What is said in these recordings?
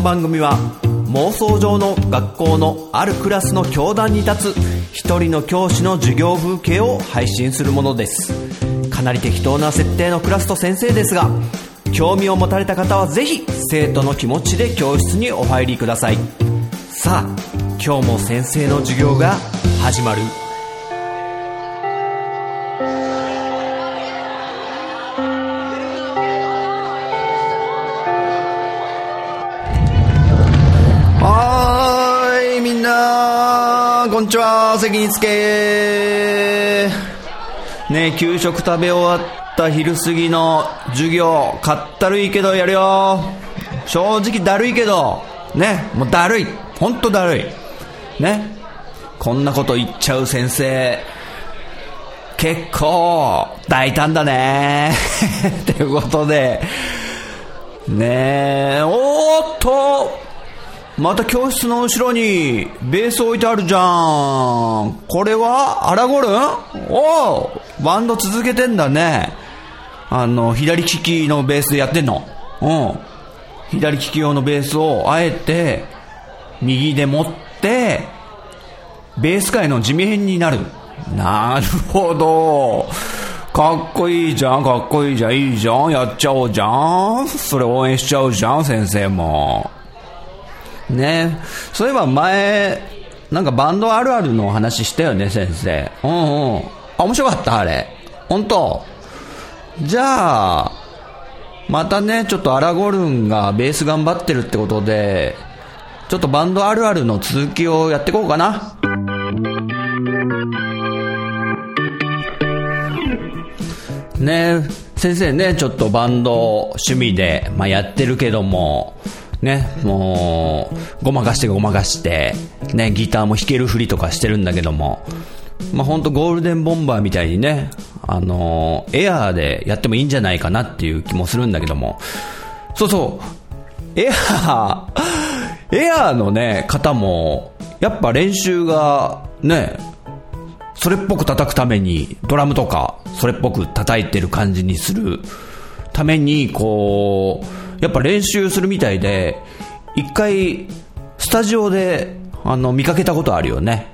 の番組は妄想上の学校のあるクラスの教壇に立つ一人の教師の授業風景を配信するものです。かなり適当な設定のクラスと先生ですが興味を持たれた方はぜひ生徒の気持ちで教室にお入りください。さあ今日も先生の授業が始まる。席につけ。ね給食食べ終わった昼過ぎの授業かったるいけどやるよ。正直だるいけど。ねもうだるい。ほんとだるい。ね。こんなこと言っちゃう先生。結構大胆だね。ということで。ねえまた教室の後ろにベース置いてあるじゃん。これはアラゴルン？おうバンド続けてんだね。あの、左利きのベースでやってんの。うん。左利き用のベースをあえて右で持って、ベース界の地味編になる。なるほど。かっこいいじゃん、かっこいいじゃん、いいじゃん、やっちゃおうじゃん。それ応援しちゃうじゃん、先生も。ねそういえば前、なんかバンドあるあるのお話したよね、先生。うんうん。あ、面白かったあれ。本当じゃあ、またね、ちょっとアラゴルンがベース頑張ってるってことで、ちょっとバンドあるあるの続きをやっていこうかな。ね先生ね、ちょっとバンド趣味で、まあ、やってるけども、ね、もう、ごまかしてごまかして、ね、ギターも弾けるふりとかしてるんだけども、まあ、ほんとゴールデンボンバーみたいにね、あのー、エアーでやってもいいんじゃないかなっていう気もするんだけども、そうそう、エアー、エアーのね、方も、やっぱ練習が、ね、それっぽく叩くために、ドラムとか、それっぽく叩いてる感じにするために、こう、やっぱ練習するみたいで、一回、スタジオで、あの、見かけたことあるよね。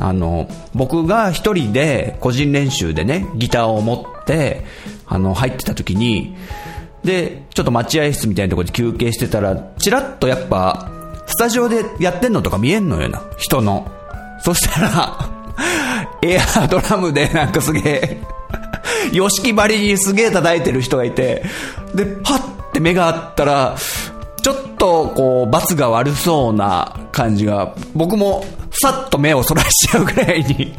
あの、僕が一人で、個人練習でね、ギターを持って、あの、入ってた時に、で、ちょっと待合室みたいなところで休憩してたら、ちらっとやっぱ、スタジオでやってんのとか見えんのよな、人の。そしたら、エアドラムでなんかすげえ、よしきばりにすげえ叩いてる人がいて、で、パッって目があったら、ちょっとこう、罰が悪そうな感じが、僕もさっと目をそらしちゃうぐらいに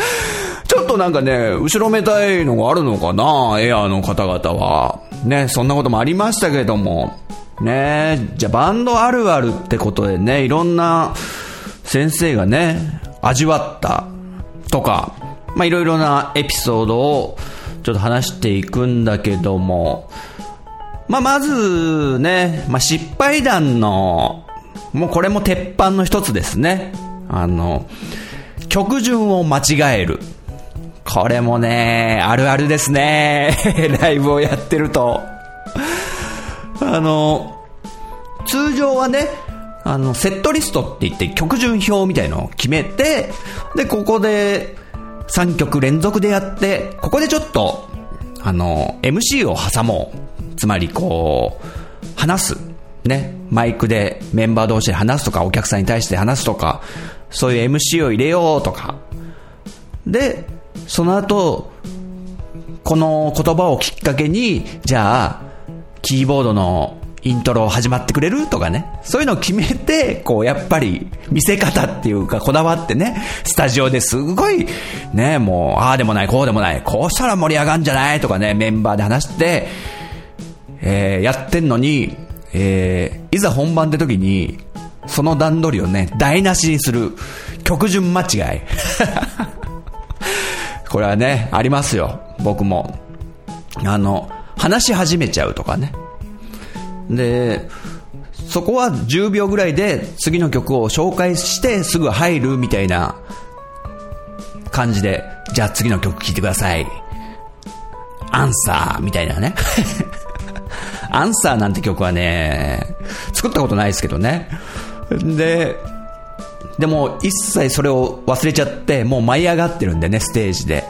ちょっとなんかね、後ろめたいのがあるのかな、エアーの方々は。ね、そんなこともありましたけども。ね、じゃあバンドあるあるってことでね、いろんな先生がね、味わったとか、まあいろいろなエピソードをちょっと話していくんだけども、まあ、まずね、まあ、失敗談の、もうこれも鉄板の一つですね。あの、曲順を間違える。これもね、あるあるですね。ライブをやってると。あの、通常はね、あの、セットリストって言って曲順表みたいのを決めて、で、ここで3曲連続でやって、ここでちょっと、あの、MC を挟もうつまりこう、話す。ね。マイクでメンバー同士で話すとか、お客さんに対して話すとか、そういう MC を入れようとか。で、その後、この言葉をきっかけに、じゃあ、キーボードのイントロ始まってくれるとかね。そういうのを決めて、こう、やっぱり、見せ方っていうか、こだわってね、スタジオですごい、ね、もう、ああでもない、こうでもない、こうしたら盛り上がるんじゃないとかね、メンバーで話して、えー、やってんのに、えー、いざ本番って時に、その段取りをね、台無しにする曲順間違い。これはね、ありますよ。僕も。あの、話し始めちゃうとかね。で、そこは10秒ぐらいで次の曲を紹介してすぐ入るみたいな感じで、じゃあ次の曲聴いてください。アンサーみたいなね。アンサーなんて曲はね、作ったことないですけどね。で、でも一切それを忘れちゃって、もう舞い上がってるんでね、ステージで。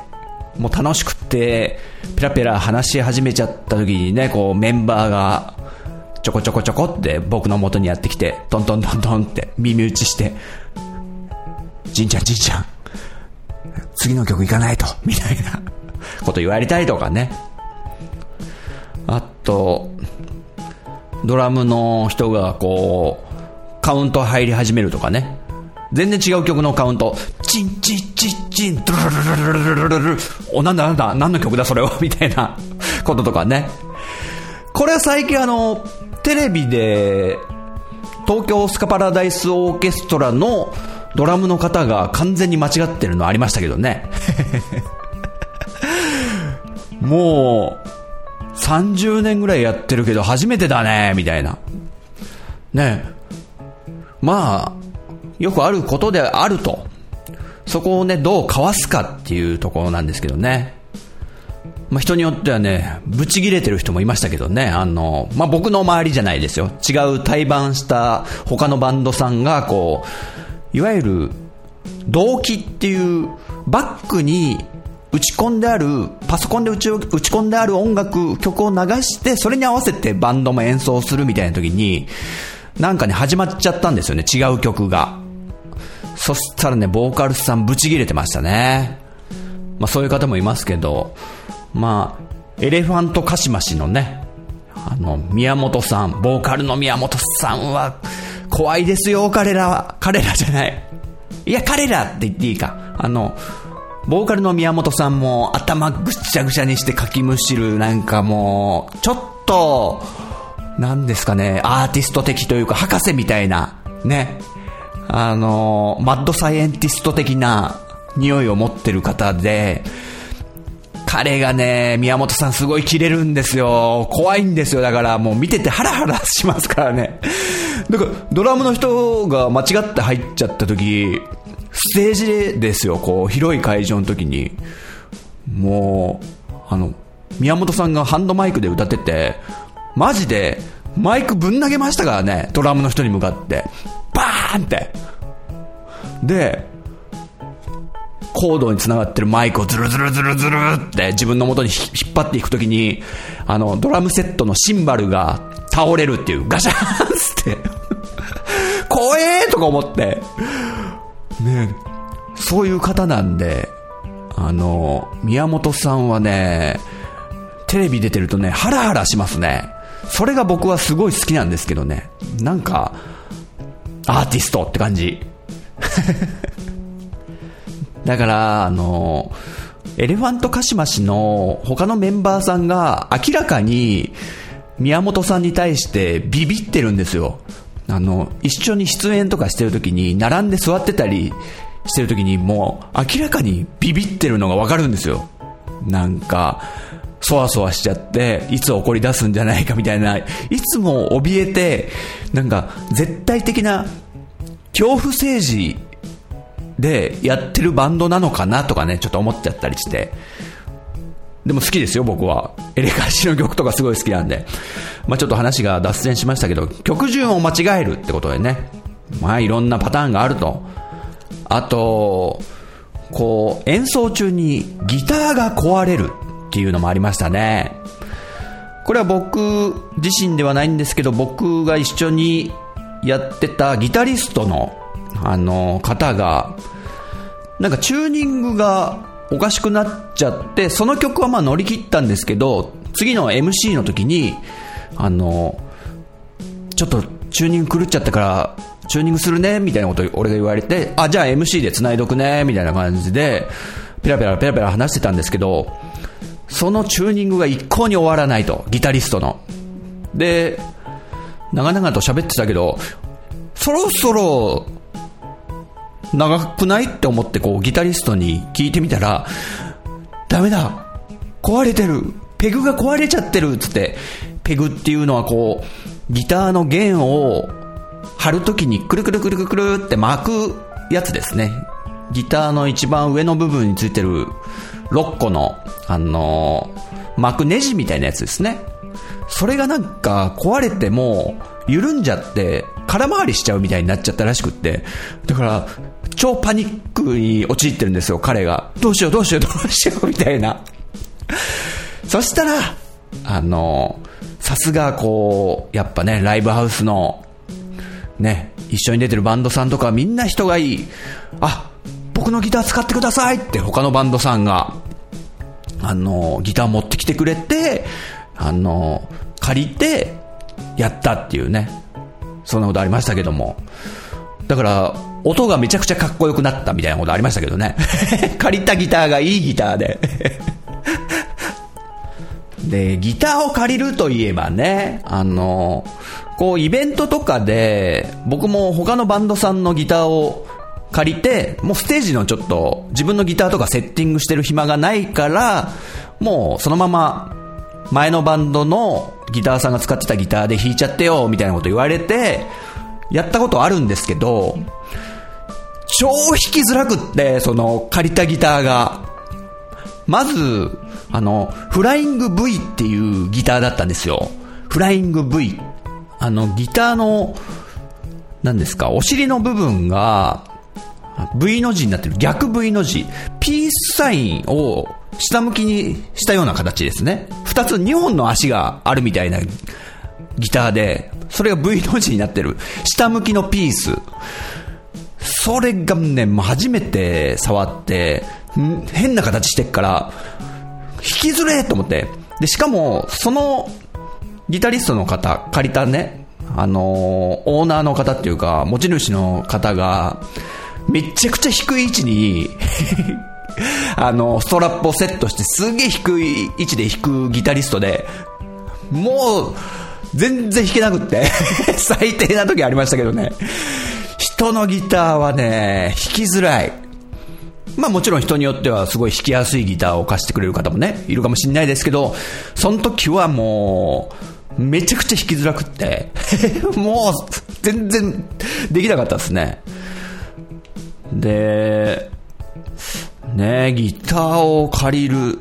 もう楽しくて、ペラペラ話し始めちゃった時にね、こうメンバーが、ちょこちょこちょこって僕の元にやってきて、トントントントンって耳打ちして、じんちゃんじんちゃん、次の曲行かないと、みたいなこと言われたりとかね。あと、ドラムの人がこう、カウント入り始めるとかね。全然違う曲のカウント。チンチッチッチン、ドゥルルルルルルルルお、なんだなんだ、何の曲だそれはみたいなこととかね。これは最近あの、テレビで、東京スカパラダイスオーケストラのドラムの方が完全に間違ってるのありましたけどね。もう、30年ぐらいやってるけど初めてだね、みたいな。ねまあ、よくあることであると。そこをね、どうかわすかっていうところなんですけどね。まあ、人によってはね、ブチ切れてる人もいましたけどね、あの、まあ、僕の周りじゃないですよ。違う対バンした他のバンドさんが、こう、いわゆる、動機っていうバックに打ち込んである、パソコンで打ち打ち込んである音楽、曲を流して、それに合わせてバンドも演奏するみたいな時に、なんかね、始まっちゃったんですよね、違う曲が。そしたらね、ボーカルさんブチ切れてましたね。まあそういう方もいますけど、まあ、エレファントカシマシのね、あの、宮本さん、ボーカルの宮本さんは、怖いですよ、彼らは。彼らじゃない。いや、彼らって言っていいか。あの、ボーカルの宮本さんも頭ぐっちゃぐちゃにしてかきむしる、なんかもう、ちょっと、なんですかね、アーティスト的というか、博士みたいな、ね、あの、マッドサイエンティスト的な匂いを持ってる方で、彼がね、宮本さんすごい切れるんですよ。怖いんですよ。だからもう見ててハラハラしますからね。だからドラムの人が間違って入っちゃった時、ステージですよ。こう、広い会場の時に。もう、あの、宮本さんがハンドマイクで歌ってて、マジで、マイクぶん投げましたからね。ドラムの人に向かって。バーンって。で、コードに繋がってるマイクをズルズルズルズルって自分の元に引っ張っていくときに、あの、ドラムセットのシンバルが倒れるっていう、ガシャーンって、怖えーとか思って、ねそういう方なんで、あの、宮本さんはね、テレビ出てるとね、ハラハラしますね。それが僕はすごい好きなんですけどね。なんか、アーティストって感じ。だから、あの、エレファントカシマシの他のメンバーさんが明らかに宮本さんに対してビビってるんですよ。あの、一緒に出演とかしてる時に並んで座ってたりしてる時にもう明らかにビビってるのがわかるんですよ。なんか、そわそわしちゃって、いつ怒り出すんじゃないかみたいな、いつも怯えて、なんか、絶対的な恐怖政治でやってるバンドなのかなとかね、ちょっと思っちゃったりして。でも好きですよ、僕は。エレカシの曲とかすごい好きなんで。まあちょっと話が脱線しましたけど、曲順を間違えるってことでね。まあいろんなパターンがあると。あと、こう、演奏中にギターが壊れるっていうのもありましたね。これは僕自身ではないんですけど、僕が一緒にやってたギタリストの、あの、方が、なんかチューニングがおかしくなっちゃって、その曲はまあ乗り切ったんですけど、次の MC の時に、あの、ちょっとチューニング狂っちゃったから、チューニングするね、みたいなこと俺が言われて、あ、じゃあ MC で繋いどくね、みたいな感じで、ペラペラペラペラ話してたんですけど、そのチューニングが一向に終わらないと、ギタリストの。で、長々と喋ってたけど、そろそろ、長くないって思ってこう、ギタリストに聞いてみたら、ダメだ壊れてるペグが壊れちゃってるつって、ペグっていうのはこう、ギターの弦を貼るときにくるくるくるくるって巻くやつですね。ギターの一番上の部分についてる6個の、あのー、巻くネジみたいなやつですね。それがなんか壊れても緩んじゃって空回りしちゃうみたいになっちゃったらしくって、だから超パニックに陥ってるんですよ、彼が。どうしようどうしようどうしようみたいな。そしたら、あの、さすがこう、やっぱね、ライブハウスの、ね、一緒に出てるバンドさんとかみんな人がいい。あ、僕のギター使ってくださいって他のバンドさんが、あの、ギター持ってきてくれて、あの、借りて、やったっていうね。そんなことありましたけども。だから、音がめちゃくちゃかっこよくなったみたいなことありましたけどね。借りたギターがいいギターでで、ギターを借りるといえばね、あの、こうイベントとかで、僕も他のバンドさんのギターを借りて、もうステージのちょっと自分のギターとかセッティングしてる暇がないから、もうそのまま前のバンドのギターさんが使ってたギターで弾いちゃってよ、みたいなこと言われて、やったことあるんですけど、超弾きづらくって、その借りたギターが。まず、あの、フライング V っていうギターだったんですよ。フライング V。あの、ギターの、何ですか、お尻の部分が、V の字になってる。逆 V の字。ピースサインを下向きにしたような形ですね。二つ、二本の足があるみたいなギターで、それが V の字になってる。下向きのピース。それがね、初めて触って、変な形してっから、弾きづれと思って。で、しかも、その、ギタリストの方、借りたね、あのー、オーナーの方っていうか、持ち主の方が、めちゃくちゃ低い位置に あの、ストラップをセットしてすげえ低い位置で弾くギタリストで、もう、全然弾けなくって 最低な時ありましたけどね。人のギターはね、弾きづらい。まあもちろん人によってはすごい弾きやすいギターを貸してくれる方もね、いるかもしれないですけど、その時はもう、めちゃくちゃ弾きづらくって もう、全然できなかったですね。で、ね、ギターを借りるっ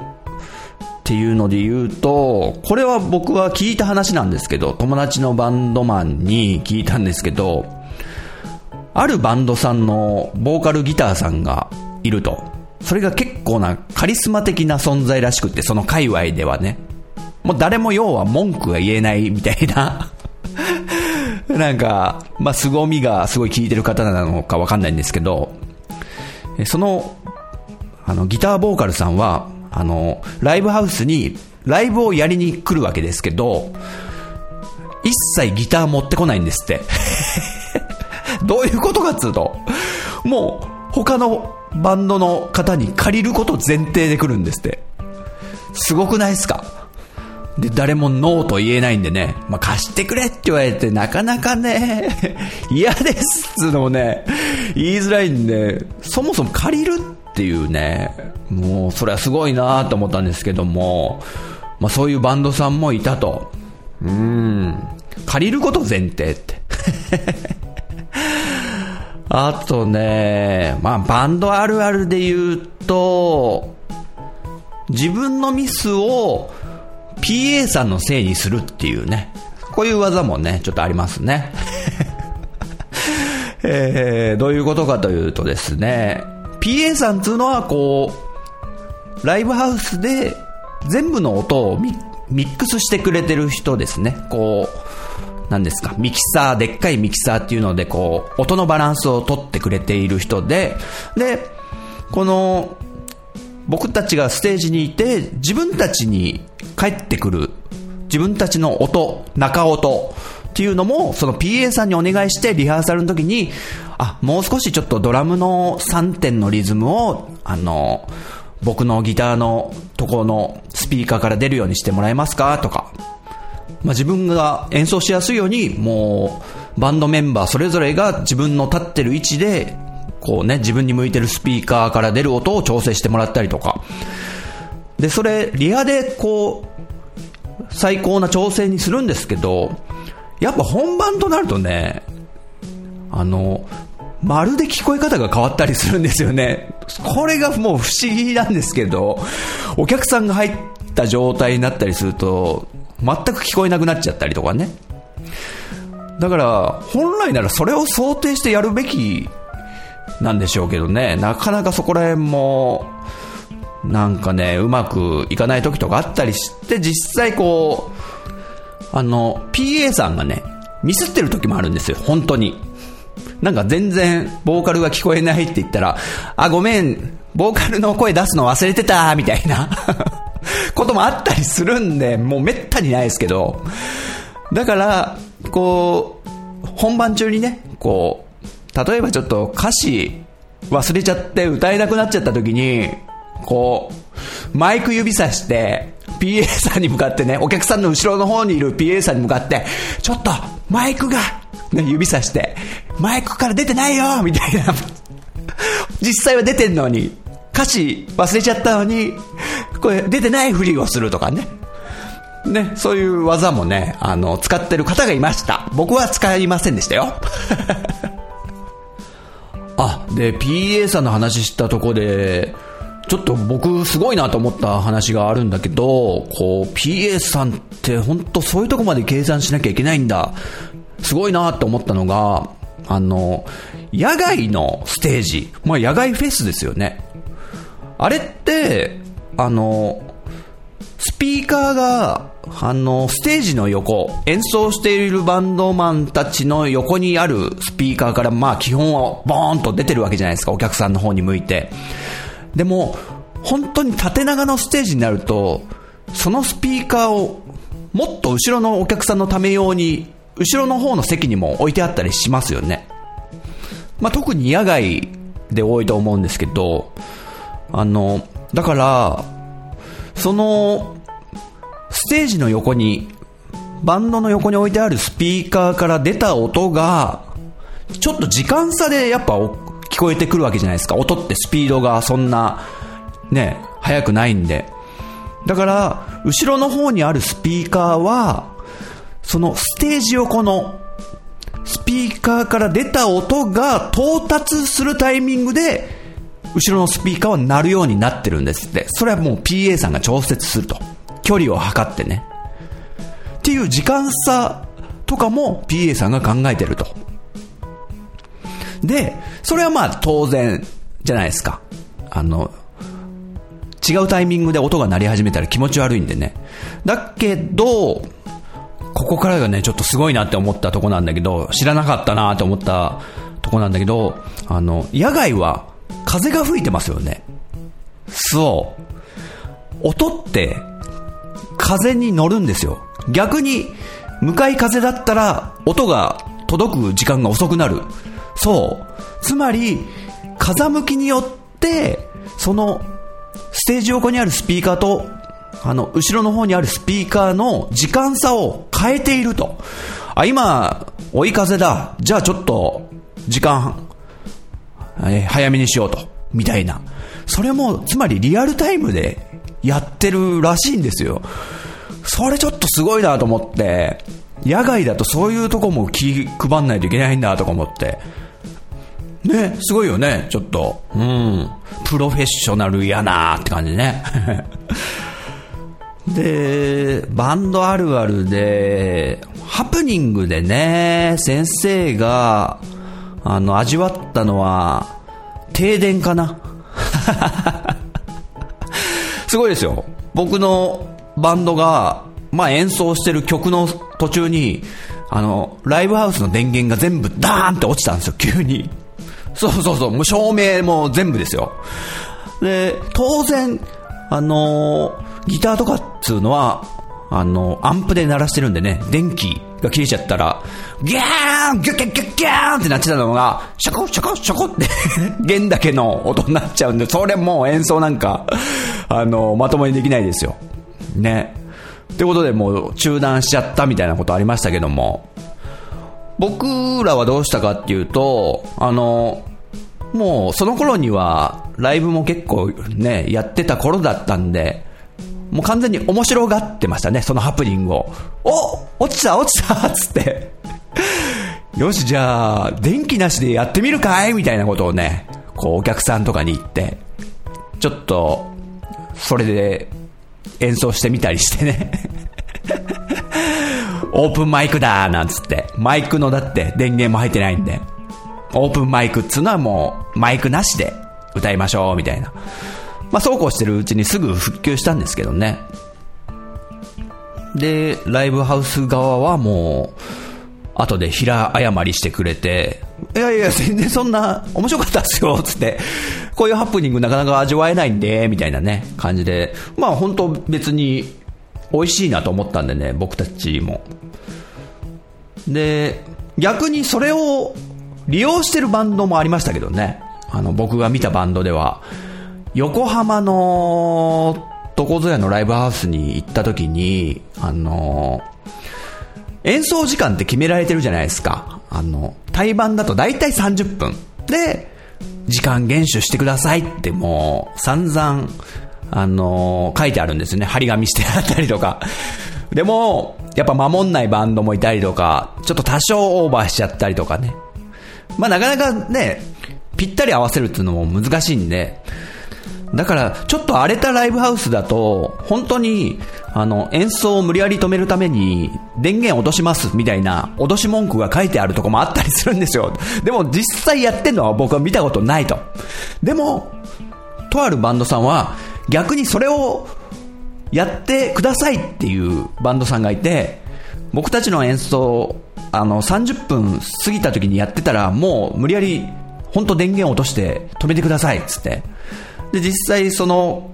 ていうので言うと、これは僕は聞いた話なんですけど、友達のバンドマンに聞いたんですけど、あるバンドさんのボーカルギターさんがいると。それが結構なカリスマ的な存在らしくって、その界隈ではね。もう誰も要は文句が言えないみたいな なんか、まあ、凄みがすごい効いてる方なのかわかんないんですけど、その、あの、ギターボーカルさんは、あの、ライブハウスにライブをやりに来るわけですけど、一切ギター持ってこないんですってどういうことかっつうと、もう、他のバンドの方に借りること前提で来るんですって。すごくないですか？で、誰もノーと言えないんでね、まあ、貸してくれって言われて、なかなかね、嫌ですっつうのもね、言いづらいんで、そもそも借りるっていうね、もう、それはすごいなと思ったんですけども、まあ、そういうバンドさんもいたと。うん。借りること前提って。あとね、まあ、バンドあるあるで言うと、自分のミスを PA さんのせいにするっていうね、こういう技もね、ちょっとありますね。えー、どういうことかというとですね、PA さんっていうのはこう、ライブハウスで全部の音をミックスしてくれてる人ですね。こう、なんですか、ミキサー、でっかいミキサーっていうので、こう、音のバランスを取ってくれている人で、で、この、僕たちがステージにいて、自分たちに帰ってくる、自分たちの音、中音っていうのも、その PA さんにお願いして、リハーサルの時に、あ、もう少しちょっとドラムの3点のリズムを、あの、僕のギターのところのスピーカーから出るようにしてもらえますか？とか、まあ、自分が演奏しやすいように、もう、バンドメンバーそれぞれが自分の立ってる位置でこうね、自分に向いてるスピーカーから出る音を調整してもらったりとか。で、それ、リハでこう、最高な調整にするんですけど、やっぱ本番となるとね、あの、まるで聞こえ方が変わったりするんですよね。これがもう不思議なんですけど、お客さんが入った状態になったりすると、全く聞こえなくなっちゃったりとかね。だから、本来ならそれを想定してやるべきなんでしょうけどね、なかなかそこら辺も、なんかね、うまくいかない時とかあったりして、実際こう、あの、PA さんがね、ミスってる時もあるんですよ、本当に。なんか全然、ボーカルが聞こえないって言ったら、あ、ごめん、ボーカルの声出すの忘れてた、みたいなこともあったりするんで、もうめったにないですけど、だから、こう、本番中にね、こう、例えばちょっと歌詞忘れちゃって歌えなくなっちゃった時に、こう、マイク指さして、PA さんに向かってね、お客さんの後ろの方にいる PA さんに向かって、ちょっと、マイクが、ね、指さして、マイクから出てないよみたいな。実際は出てんのに、歌詞忘れちゃったのに、これ出てないふりをするとかね。ね、そういう技もね、あの、使ってる方がいました。僕は使いませんでしたよ。あ、で、PA さんの話したとこで、ちょっと僕すごいなと思った話があるんだけど、こう、PA さんって本当そういうとこまで計算しなきゃいけないんだ。すごいなと思ったのが、あの、野外のステージ、まあ野外フェスですよね。あれって、あの、スピーカーが、あの、ステージの横、演奏しているバンドマンたちの横にあるスピーカーから、まあ基本はボーンと出てるわけじゃないですか、お客さんの方に向いて。でも、本当に縦長のステージになると、そのスピーカーをもっと後ろのお客さんのため用に、後ろの方の席にも置いてあったりしますよね。まあ、特に野外で多いと思うんですけど、あの、だから、その、ステージの横に、バンドの横に置いてあるスピーカーから出た音が、ちょっと時間差でやっぱ聞こえてくるわけじゃないですか。音ってスピードがそんな、ね、速くないんで。だから、後ろの方にあるスピーカーは、そのステージ横のスピーカーから出た音が到達するタイミングで、後ろのスピーカーは鳴るようになってるんですって。それはもう PA さんが調節すると。距離を測ってね。っていう時間差とかも PA さんが考えてると。で、それはまあ当然じゃないですか。あの、違うタイミングで音が鳴り始めたら気持ち悪いんでね。だけど、ここからがね、ちょっとすごいなって思ったとこなんだけど、知らなかったなって思ったとこなんだけど、あの、野外は風が吹いてますよね。そう。音って風に乗るんですよ。逆に向かい風だったら音が届く時間が遅くなる。そう。つまり、風向きによって、その、ステージ横にあるスピーカーと、あの、後ろの方にあるスピーカーの時間差を変えていると。あ、今、追い風だ。じゃあちょっと、時間、え早めにしようと。みたいな。それも、つまりリアルタイムでやってるらしいんですよ。それちょっとすごいなと思って、野外だとそういうとこも気配んないといけないんだとか思って。ね、すごいよね、ちょっと。うん。プロフェッショナルやなーって感じね。で、バンドあるあるで、ハプニングでね、先生が、あの、味わったのは、停電かな？すごいですよ。僕のバンドが、まあ、演奏してる曲の途中に、あの、ライブハウスの電源が全部ダーンって落ちたんですよ、急に。そうそうそう、もう照明も全部ですよ。で、当然、あの、ギターとかっつうのは、あの、アンプで鳴らしてるんでね、電気が切れちゃったら、ギャーンギュキュキュキャーンってなってたのが、シャコシャコシャコって 弦だけの音になっちゃうんで、それもう演奏なんか、あの、まともにできないですよ。ね。ってことでもう中断しちゃったみたいなことありましたけども、僕らはどうしたかっていうと、あの、もうその頃にはライブも結構ね、やってた頃だったんで、もう完全に面白がってましたね、そのハプニングを。お落ちた落ちたつって。よし、じゃあ、電気なしでやってみるかい？みたいなことをね、こうお客さんとかに言って、ちょっと、それで演奏してみたりしてね オープンマイクだなんつって。マイクのだって電源も入ってないんで。オープンマイクっつうのはもうマイクなしで歌いましょうみたいな。まあそうこうしてるうちにすぐ復旧したんですけどね。で、ライブハウス側はもう、後で平謝りしてくれて、いやいや、全然そんな、面白かったっすよ、つって。こういうハプニングなかなか味わえないんで、みたいなね、感じで。まあ本当別に、美味しいなと思ったんでね、僕たちも。で、逆にそれを利用してるバンドもありましたけどね。あの、僕が見たバンドでは、横浜のこぞやのライブハウスに行った時に、あの、演奏時間って決められてるじゃないですか。あの、対バンだと大体30分。で、時間厳守してくださいってもう散々、あの書いてあるんですよね。張り紙してあったりとか。でも、やっぱ守んないバンドもいたりとか、ちょっと多少オーバーしちゃったりとかね。まあなかなかね、ぴったり合わせるっていうのも難しいんで、だから、ちょっと荒れたライブハウスだと、本当に、あの、演奏を無理やり止めるために、電源落としますみたいな、脅し文句が書いてあるとこもあったりするんですよ。でも、実際やってんのは僕は見たことないと。でも、とあるバンドさんは、逆にそれを、やってくださいっていうバンドさんがいて、僕たちの演奏、あの、30分過ぎた時にやってたら、もう無理やり、本当電源落として止めてくださいっつって。で、実際その、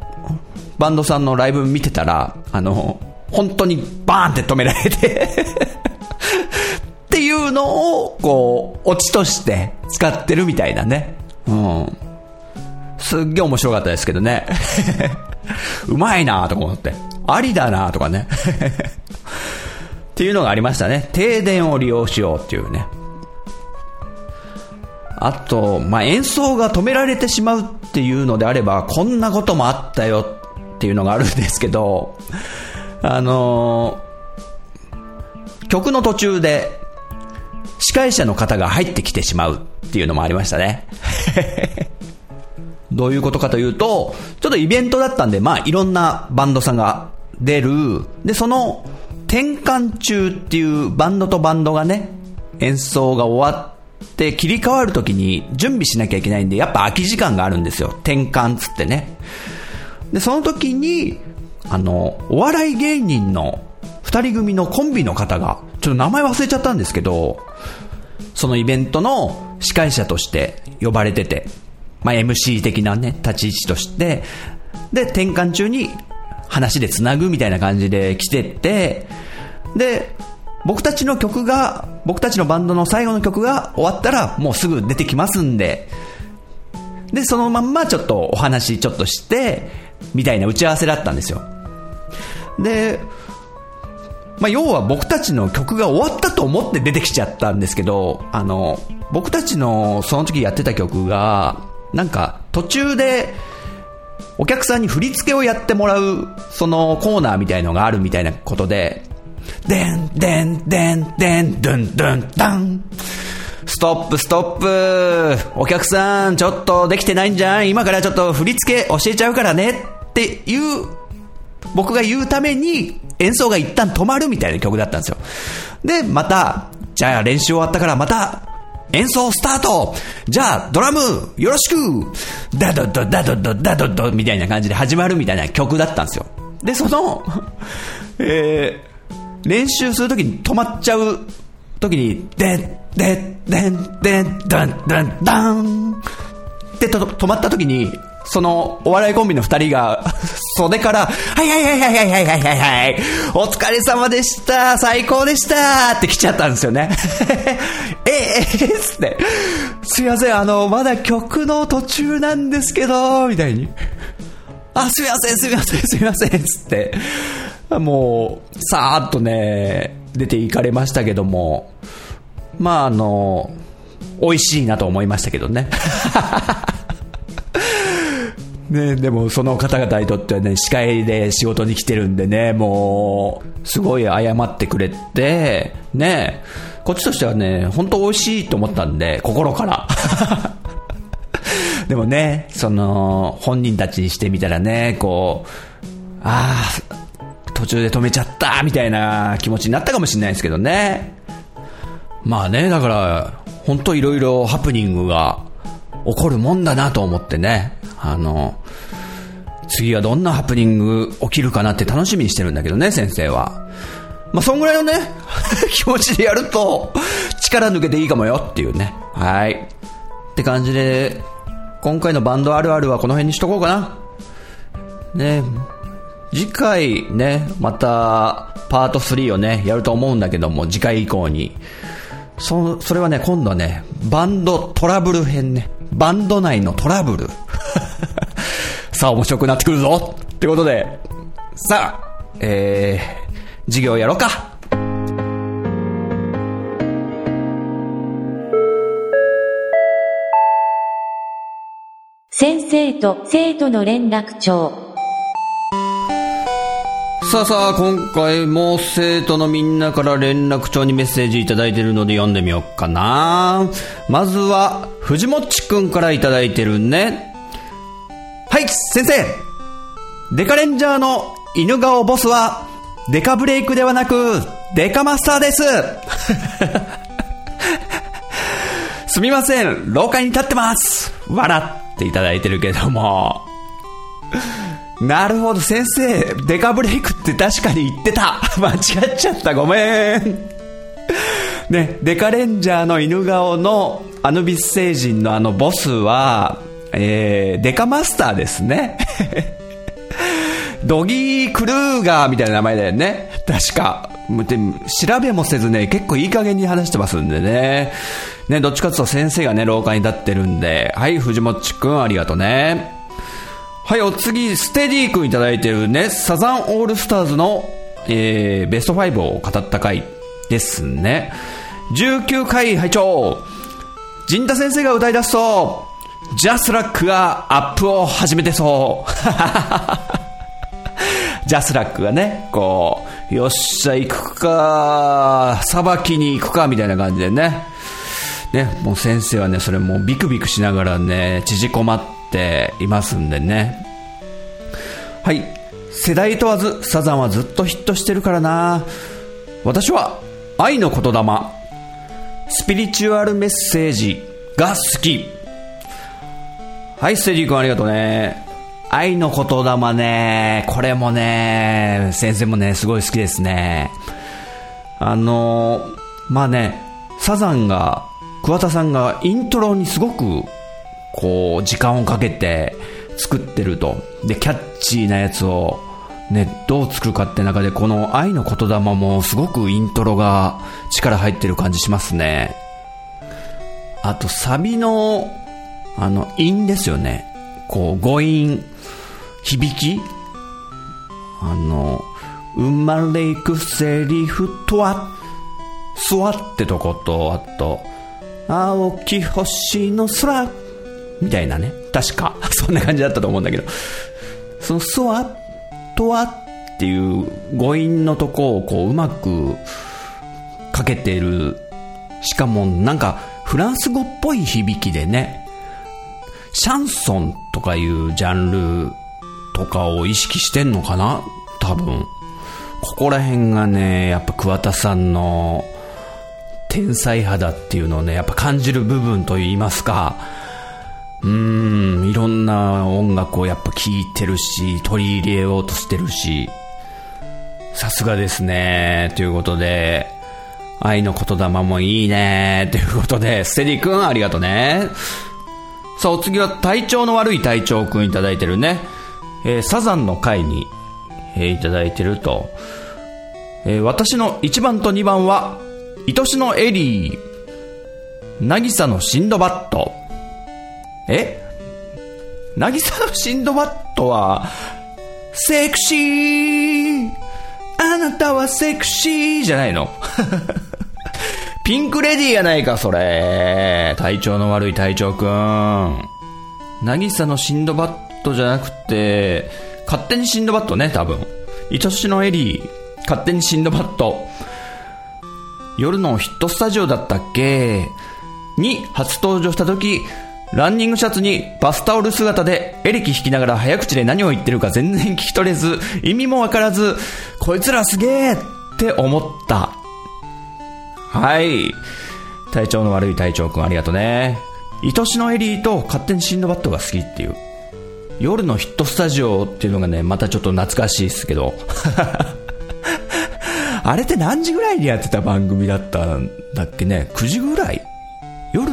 バンドさんのライブ見てたら、あの、本当にバーンって止められてっていうのを、こう、オチとして使ってるみたいなね。うん。すっげえ面白かったですけどね。うまいなとか思って。ありだなとかね。っていうのがありましたね。停電を利用しようっていうね。あと、まあ、演奏が止められてしまうっていうのであれば、こんなこともあったよっていうのがあるんですけど、あのー、曲の途中で、司会者の方が入ってきてしまうっていうのもありましたね。どういうことかというと、ちょっとイベントだったんで、まあいろんなバンドさんが出る。で、その転換中っていうバンドとバンドがね、演奏が終わで、切り替わるときに準備しなきゃいけないんで、やっぱ空き時間があるんですよ。転換つってね。で、その時に、あの、お笑い芸人の二人組のコンビの方が、ちょっと名前忘れちゃったんですけど、そのイベントの司会者として呼ばれてて、まあ、MC 的なね、立ち位置として、で、転換中に話で繋ぐみたいな感じで来てって、で、僕たちの曲が、僕たちのバンドの最後の曲が終わったらもうすぐ出てきますんで、で、そのまんまちょっとお話ちょっとして、みたいな打ち合わせだったんですよ。で、まあ、要は僕たちの曲が終わったと思って出てきちゃったんですけど、あの、僕たちのその時やってた曲が、なんか途中で、お客さんに振り付けをやってもらう、そのコーナーみたいのがあるみたいなことで、でん、でん、でん、でん、ドゥン、ドゥン、ダン。ストップ、ストップ。お客さん、ちょっとできてないんじゃん今からちょっと振り付け教えちゃうからね。っていう、僕が言うために演奏が一旦止まるみたいな曲だったんですよ。で、また、じゃあ練習終わったからまた、演奏スタートじゃあ、ドラム、よろしくダドドダドドダドドみたいな感じで始まるみたいな曲だったんですよ。で、その、えー、練習するときに止まっちゃうときに、でん、でん、でん、でん、だん、だん、だんってと止まったときに、そのお笑いコンビの二人が 袖から、はいはいはいはいはいはいはいはいはい、お疲れ様でした、最高でしたって来ちゃったんですよね。えええつって、すいません、あの、まだ曲の途中なんですけど、みたいに。あ、すみません、すみません、すみません、つって。もう、さーっとね、出ていかれましたけども、まああの、美味しいなと思いましたけどね。ね、でもその方々にとってはね、司会で仕事に来てるんでね、もう、すごい謝ってくれて、ね、こっちとしてはね、本当美味しいと思ったんで、心から。でもね、その、本人たちにしてみたらね、こう、ああ、途中で止めちゃったみたいな気持ちになったかもしれないですけどね。まあね、だから、本当いろいろハプニングが起こるもんだなと思ってね。あの、次はどんなハプニング起きるかなって楽しみにしてるんだけどね、先生は。まあ、そんぐらいのね、気持ちでやると、力抜けていいかもよっていうね。はい。って感じで、今回のバンドあるあるはこの辺にしとこうかな。ね、次回ね、またパート3をね、やると思うんだけども、次回以降に。そ、それはね、今度はね、バンドトラブル編ね。バンド内のトラブル。さあ面白くなってくるぞってことで、さあ、えー、授業やろうか。先生と生徒の連絡帳。さあさあ、今回も生徒のみんなから連絡帳にメッセージいただいてるので読んでみようかな。まずは、藤もっちくんからいただいてるね。はい、先生デカレンジャーの犬顔ボスは、デカブレイクではなく、デカマスターです すみません、廊下に立ってます笑っていただいてるけども。なるほど、先生、デカブレイクって確かに言ってた。間違っちゃった、ごめん。ね、デカレンジャーの犬顔のアヌビス星人のあのボスは、えー、デカマスターですね。ドギー・クルーガーみたいな名前だよね。確か。で調べもせずね、結構いい加減に話してますんでね。ね、どっちかっていうと先生がね、廊下に立ってるんで、はい、藤もっちくんありがとうね。はい、お次、ステディ君いただいてるね、サザンオールスターズの、えー、ベスト5を語った回ですね。19回拝聴陣田先生が歌い出すと、ジャスラックがアップを始めてそう。ジャスラックがね、こう、よっしゃ、行くか、さばきに行くか、みたいな感じでね。ね、もう先生はね、それもうビクビクしながらね、縮こまって、ていますんでね。はい。世代問わず、サザンはずっとヒットしてるからな。私は、愛の言霊、スピリチュアルメッセージが好き。はい、ステディ君ありがとうね。愛の言霊ね、これもね、先生もね、すごい好きですね。あの、まあね、サザンが、桑田さんがイントロにすごくこう、時間をかけて作ってると。で、キャッチーなやつを、ね、どう作るかって中で、この愛の言霊もすごくイントロが力入ってる感じしますね。あと、サビの、あの、韻ですよね。こう、語韻、響きあの、生まれいくセリフとは、座ってとこと、あと、青き星の空みたいなね。確か。そんな感じだったと思うんだけど。その、そわ、とわっていう語韻のとこをこう、うまくかけてる。しかも、なんか、フランス語っぽい響きでね、シャンソンとかいうジャンルとかを意識してんのかな？多分。ここら辺がね、やっぱ桑田さんの天才肌っていうのをね、やっぱ感じる部分といいますか、うん、いろんな音楽をやっぱ聴いてるし、取り入れようとしてるし、さすがですね。ということで、愛の言霊もいいね。ということで、ステディ君ありがとうね。さあ、お次は体調の悪い隊長君いただいてるね。えー、サザンの回に、えー、いただいてると。えー、私の1番と2番は、愛しのエリー、渚のシンドバット、え？渚のシンドバットは、セクシーあなたはセクシーじゃないの ピンクレディーやないか、それ。体調の悪い隊長くん。渚のシンドバットじゃなくて、勝手にシンドバットね、多分。愛しのエリー、勝手にシンドバット。夜のヒットスタジオだったっけ？に初登場した時、ランニングシャツにバスタオル姿でエレキ弾きながら早口で何を言ってるか全然聞き取れず、意味もわからず、こいつらすげえって思った。はい。体調の悪い隊長くんありがとうね。愛しのエリーと勝手にシンドバッドが好きっていう。夜のヒットスタジオっていうのがね、またちょっと懐かしいですけど。あれって何時ぐらいにやってた番組だったんだっけね ?9 時ぐらい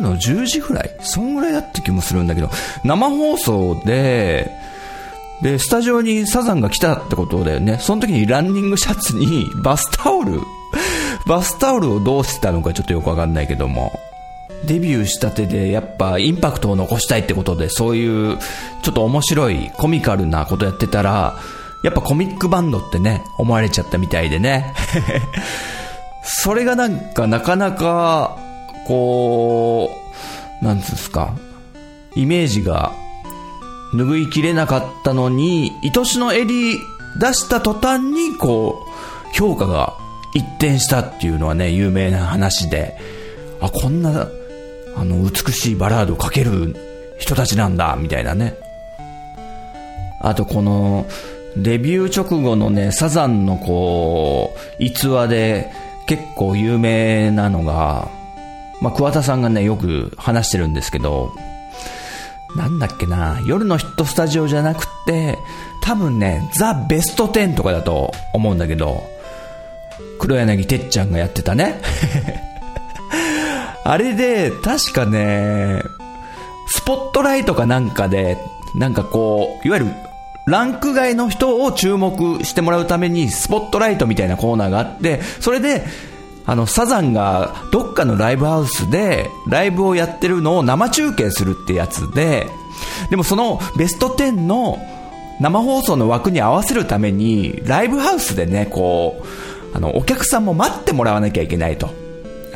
の10時ぐらい？そんぐらいだった気もするんだけど、生放送で、で、スタジオにサザンが来たってことだよね。その時にランニングシャツにバスタオル、バスタオルをどうしてたのかちょっとよくわかんないけども。デビューしたてでやっぱインパクトを残したいってことでそういうちょっと面白いコミカルなことやってたらやっぱコミックバンドってね思われちゃったみたいでね それがなんかなかなかこうなんつうんすかイメージが拭いきれなかったのに愛しの襟出した途端にこう評価が一転したっていうのはね有名な話であこんなあの、美しいバラードを書ける人たちなんだ、みたいなね。あとこの、デビュー直後のね、サザンのこう、逸話で結構有名なのが、まあ、桑田さんがね、よく話してるんですけど、なんだっけな、夜のヒットスタジオじゃなくて、多分ね、ザ・ベスト10とかだと思うんだけど、黒柳てっちゃんがやってたね。あれで、確かね、スポットライトかなんかで、なんかこう、いわゆる、ランク外の人を注目してもらうために、スポットライトみたいなコーナーがあって、それで、あの、サザンがどっかのライブハウスで、ライブをやってるのを生中継するってやつで、でもそのベスト10の生放送の枠に合わせるために、ライブハウスでね、こう、あの、お客さんも待ってもらわなきゃいけないと。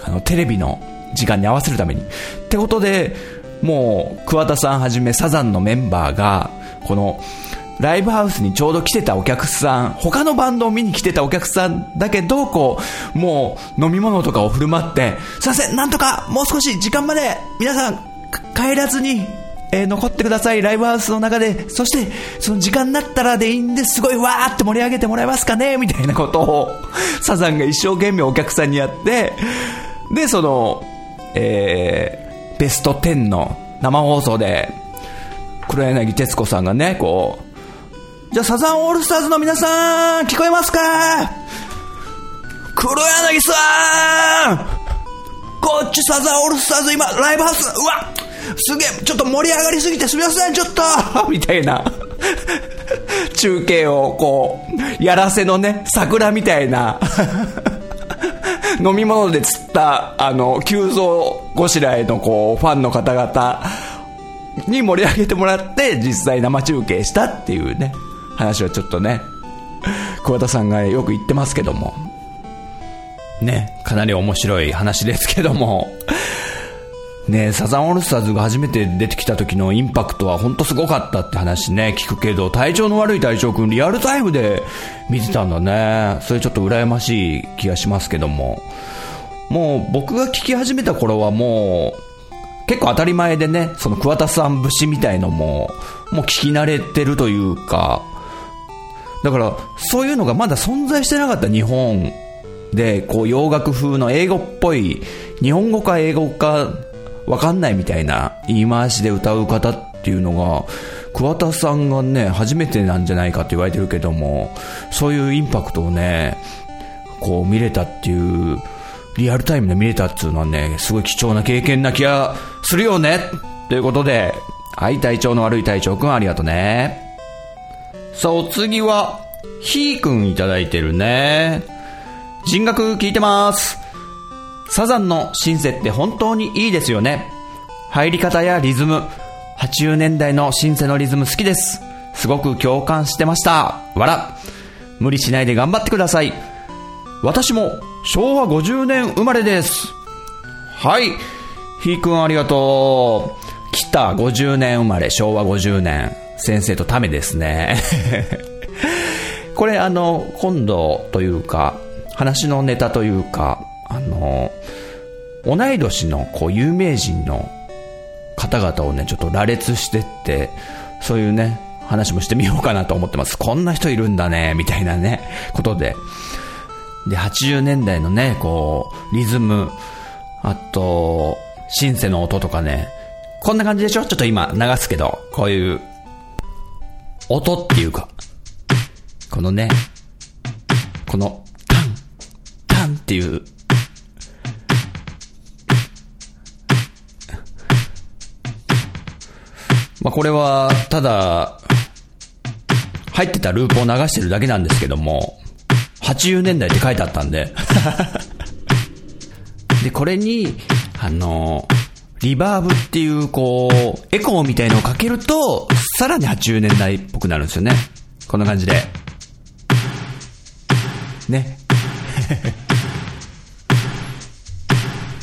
あの、テレビの時間に合わせるために。ってことで、もう、桑田さんはじめサザンのメンバーが、この、ライブハウスにちょうど来てたお客さん、他のバンドを見に来てたお客さんだけど、こう、もう飲み物とかを振る舞って、すいません、なんとかもう少し時間まで皆さん帰らずに、えー、残ってください、ライブハウスの中で、そして、その時間になったらでいいんです。ごいわーって盛り上げてもらえますかね？みたいなことを、サザンが一生懸命お客さんにやって、で、その、えー、ベスト10の生放送で、黒柳徹子さんがね、こう、じゃあサザンオールスターズの皆さん、聞こえますか？黒柳さん！こっちサザンオールスターズ今、ライブハウス、うわすげえ、ちょっと盛り上がりすぎてすみません、ちょっと。みたいな。中継をこう、やらせのね、桜みたいな。飲み物で釣った、あの、急増ごしらえのこう、ファンの方々に盛り上げてもらって、実際生中継したっていうね、話はちょっとね、桑田さんがよく言ってますけども、ね、かなり面白い話ですけども、ねサザンオールスターズが初めて出てきた時のインパクトは本当すごかったって話ね、聞くけど、体調の悪い隊長くんリアルタイムで見てたんだね。それちょっと羨ましい気がしますけども。もう僕が聞き始めた頃はもう、結構当たり前でね、その桑田さん節みたいのも、もう聞き慣れてるというか、だから、そういうのがまだ存在してなかった日本で、こう洋楽風の英語っぽい、日本語か英語かわかんないみたいな言い回しで歌う方っていうのが、桑田さんがね、初めてなんじゃないかって言われてるけども、そういうインパクトをね、こう見れたっていう、リアルタイムで見れたっていうのはね、すごい貴重な経験な気がするよねということで、はい、体調の悪い隊長くんありがとうね。さあ、お次は、ひーくんいただいてるね。人学聞いてます。サザンのシンセって本当にいいですよね。入り方やリズム、80年代のシンセのリズム好きです。すごく共感してました。わら。無理しないで頑張ってください。私も昭和50年生まれです。はい。ひーくんありがとう。来た50年生まれ、昭和50年。先生とためですね。これあの、今度というか、話のネタというか、あの、同い年のこう有名人の方々をね、ちょっと羅列してって、そういうね、話もしてみようかなと思ってます。こんな人いるんだね、みたいなね、ことで。で、80年代のね、こう、リズム、あと、シンセの音とかね、こんな感じでしょ？ちょっと今流すけど、こういう、音っていうか、このね、この、タン、タンっていう、まあ、これは、ただ、入ってたループを流してるだけなんですけども、80年代って書いてあったんで。で、これに、あの、リバーブっていう、こう、エコーみたいのをかけると、さらに80年代っぽくなるんですよね。こんな感じで。ね。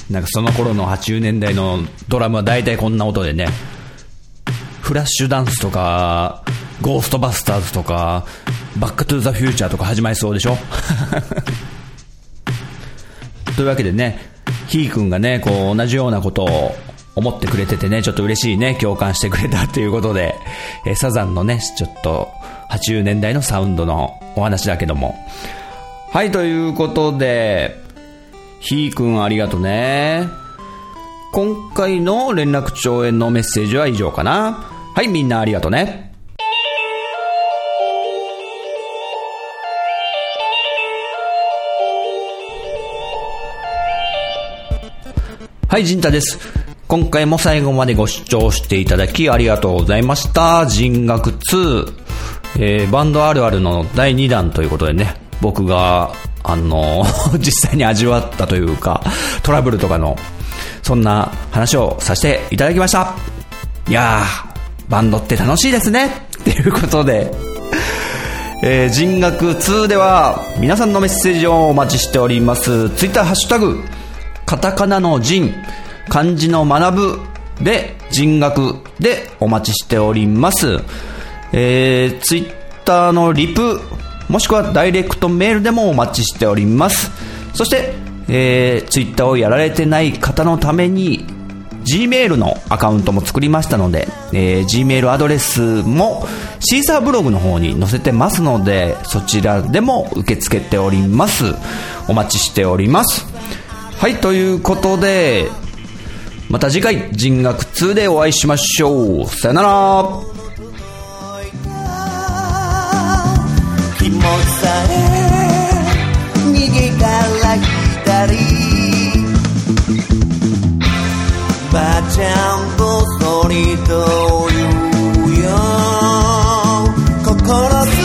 なんかその頃の80年代のドラムは大体こんな音でね、フラッシュダンスとか、ゴーストバスターズとか、バックトゥーザフューチャーとか始まりそうでしょ？というわけでね、ひーくんがね、こう同じようなことを思ってくれててね、ちょっと嬉しいね、共感してくれたということで、えー、サザンのね、ちょっと80年代のサウンドのお話だけども。はい、ということで、ひーくんありがとね。今回の連絡帳へのメッセージは以上かな。はい、みんなありがとね。はい、ジンタです。今回も最後までご視聴していただきありがとうございました。人学2、えー、バンドあるあるの第2弾ということでね、僕が、あの 実際に味わったというか、トラブルとかの、そんな話をさせていただきました。いやー、バンドって楽しいですねっていうことで、えー、人学2では皆さんのメッセージをお待ちしております。ツイッターハッシュタグ、カタカナの人、漢字の学ぶで人学でお待ちしております。えー、ツイッターのリプ、もしくはダイレクトメールでもお待ちしております。そして、えー、ツイッターをやられてない方のために Gmail のアカウントも作りましたので、えー、Gmail アドレスもシーサーブログの方に載せてますので、そちらでも受け付けております。お待ちしております。はい、ということで、また次回人学2でお会いしましょう。さよなら。気持ちさえからばあちゃんそりと言うよ。心